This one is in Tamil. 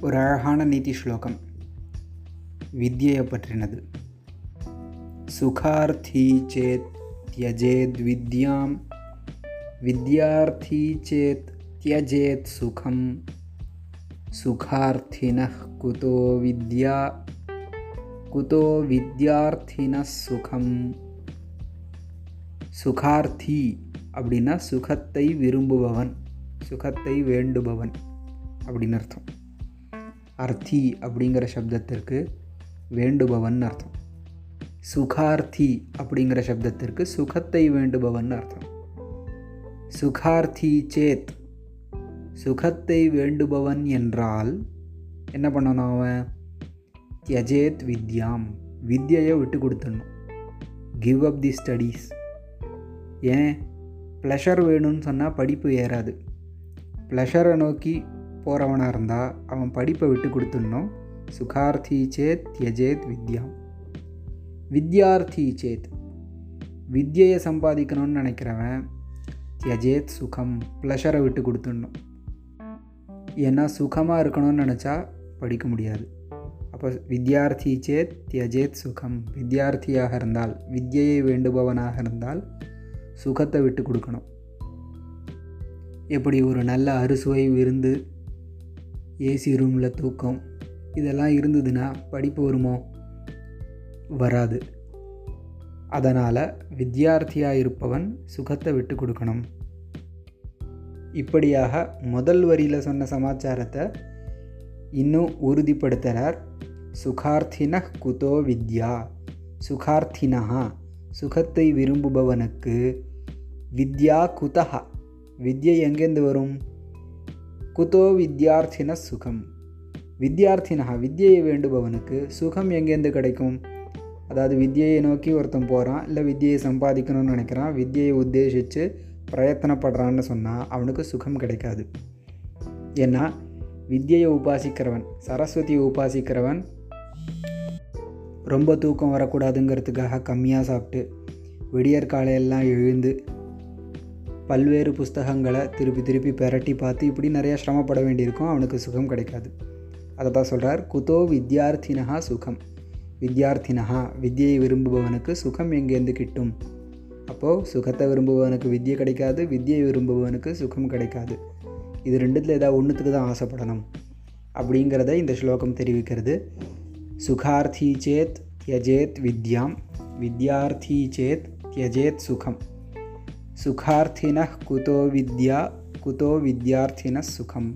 ஒரு அழகான நீதி ஸ்லோகம். வித்யையை பற்றினது. சுகார்த்தி சேத் தியஜேத் வித்யாம். வித்யார்த்தி சேத் தியஜேத் சுகம். சுகார்த்தின குதோ வித்யா. குதோ வித்யார்த்தின சுகம். சுகார்த்தி அப்படின்னா சுகத்தை விரும்புபவன். சுகத்தை வேண்டுபவன். அப்படின்னு அர்த்தம். அர்த்தி அப்படிங்கிற சப்தத்திற்கு வேண்டுபவன் அர்த்தம். சுகார்த்தி அப்படிங்கிற சப்தத்திற்கு சுகத்தை வேண்டுபவன் அர்த்தம். சுகார்த்தி சேத் சுகத்தை வேண்டுபவன் என்றால் என்ன பண்ணணும் அவன்? தியஜேத் வித்யாம் வித்யையை விட்டு கொடுத்துடணும். கிவ் அப் தி ஸ்டடீஸ் ஏன்? ப்ளஷர் வேணும்னு சொன்னால் படிப்பு ஏறாது. ப்ளஷரை நோக்கி போகிறவனாக இருந்தால் அவன் படிப்பை விட்டு கொடுத்துடணும். சுகார்த்தி சேத் தியஜேத் வித்யாம் வித்யார்த்தி சேத். வித்யையை சம்பாதிக்கணும்னு நினைக்கிறவன் தியஜேத் சுகம் ப்ளஷரை விட்டு கொடுத்துடணும். ஏன்னா சுகமாக இருக்கணும்னு நினச்சா படிக்க முடியாது. அப்போ வித்யார்த்தி சேத் தியஜேத் சுகம். வித்யார்த்தியாக இருந்தால் வித்யையை வேண்டுபவனாக இருந்தால் சுகத்தை விட்டு கொடுக்கணும். எப்படி ஒரு நல்ல அறுசுவை விருந்து ஏசி ரூமில் தூக்கம். இதெல்லாம் இருந்ததுன்னா படிப்பு வருமோ? வராது. அதனால் வித்யார்த்தியாக இருப்பவன் சுகத்தை விட்டு கொடுக்கணும். இப்படியாக முதல் வரியில் சொன்ன சமாச்சாரத்தை இன்னும் உறுதிப்படுத்துகிறார் சுகார்த்தின குதோ வித்யா. சுகார்த்தினா சுகத்தை விரும்புபவனுக்கு வித்யா குதா வித்யை எங்கேருந்து வரும்? குதோ வித்யார்த்தின சுகம் வித்யார்த்தினா வித்தியை வேண்டுபவனுக்கு சுகம் எங்கேருந்து கிடைக்கும்? அதாவது வித்யையை நோக்கி ஒருத்தன் போகிறான் இல்லை வித்யையை சம்பாதிக்கணும்னு நினைக்கிறான் வித்யையை உத்தேசித்து பிரயத்தனப்படுறான்னு சொன்னால் அவனுக்கு சுகம் கிடைக்காது. ஏன்னா வித்யையை உபாசிக்கிறவன் சரஸ்வதியை உபாசிக்கிறவன் ரொம்ப தூக்கம் வரக்கூடாதுங்கிறதுக்காக கம்மியாக சாப்பிட்டு விடியற் காலையெல்லாம் எழுந்து பல்வேறு புஸ்தகங்களை திருப்பி திருப்பி பெரட்டி பார்த்து இப்படி நிறையா சிரமப்பட வேண்டியிருக்கும். அவனுக்கு சுகம் கிடைக்காது. அதை தான் சொல்கிறார் குதோ வித்யார்த்தினஹா சுகம். வித்யார்த்தினஹா வித்யை விரும்புபவனுக்கு சுகம் எங்கேருந்து கிட்டும்? அப்போது சுகத்தை விரும்புபவனுக்கு வித்யை கிடைக்காது வித்யை விரும்புபவனுக்கு சுகம் கிடைக்காது. இது ரெண்டுத்தில் ஏதாவது ஒன்றுத்துக்கு தான் ஆசைப்படணும் அப்படிங்கிறத இந்த ஸ்லோகம் தெரிவிக்கிறது. சுகார்த்தி சேத் தியஜேத் வித்யாம். வித்யார்த்தி சேத் தியஜேத் சுகம். சுகார்த்தின குதோ வித்யா குதோ வித்யார்த்தின சுகம்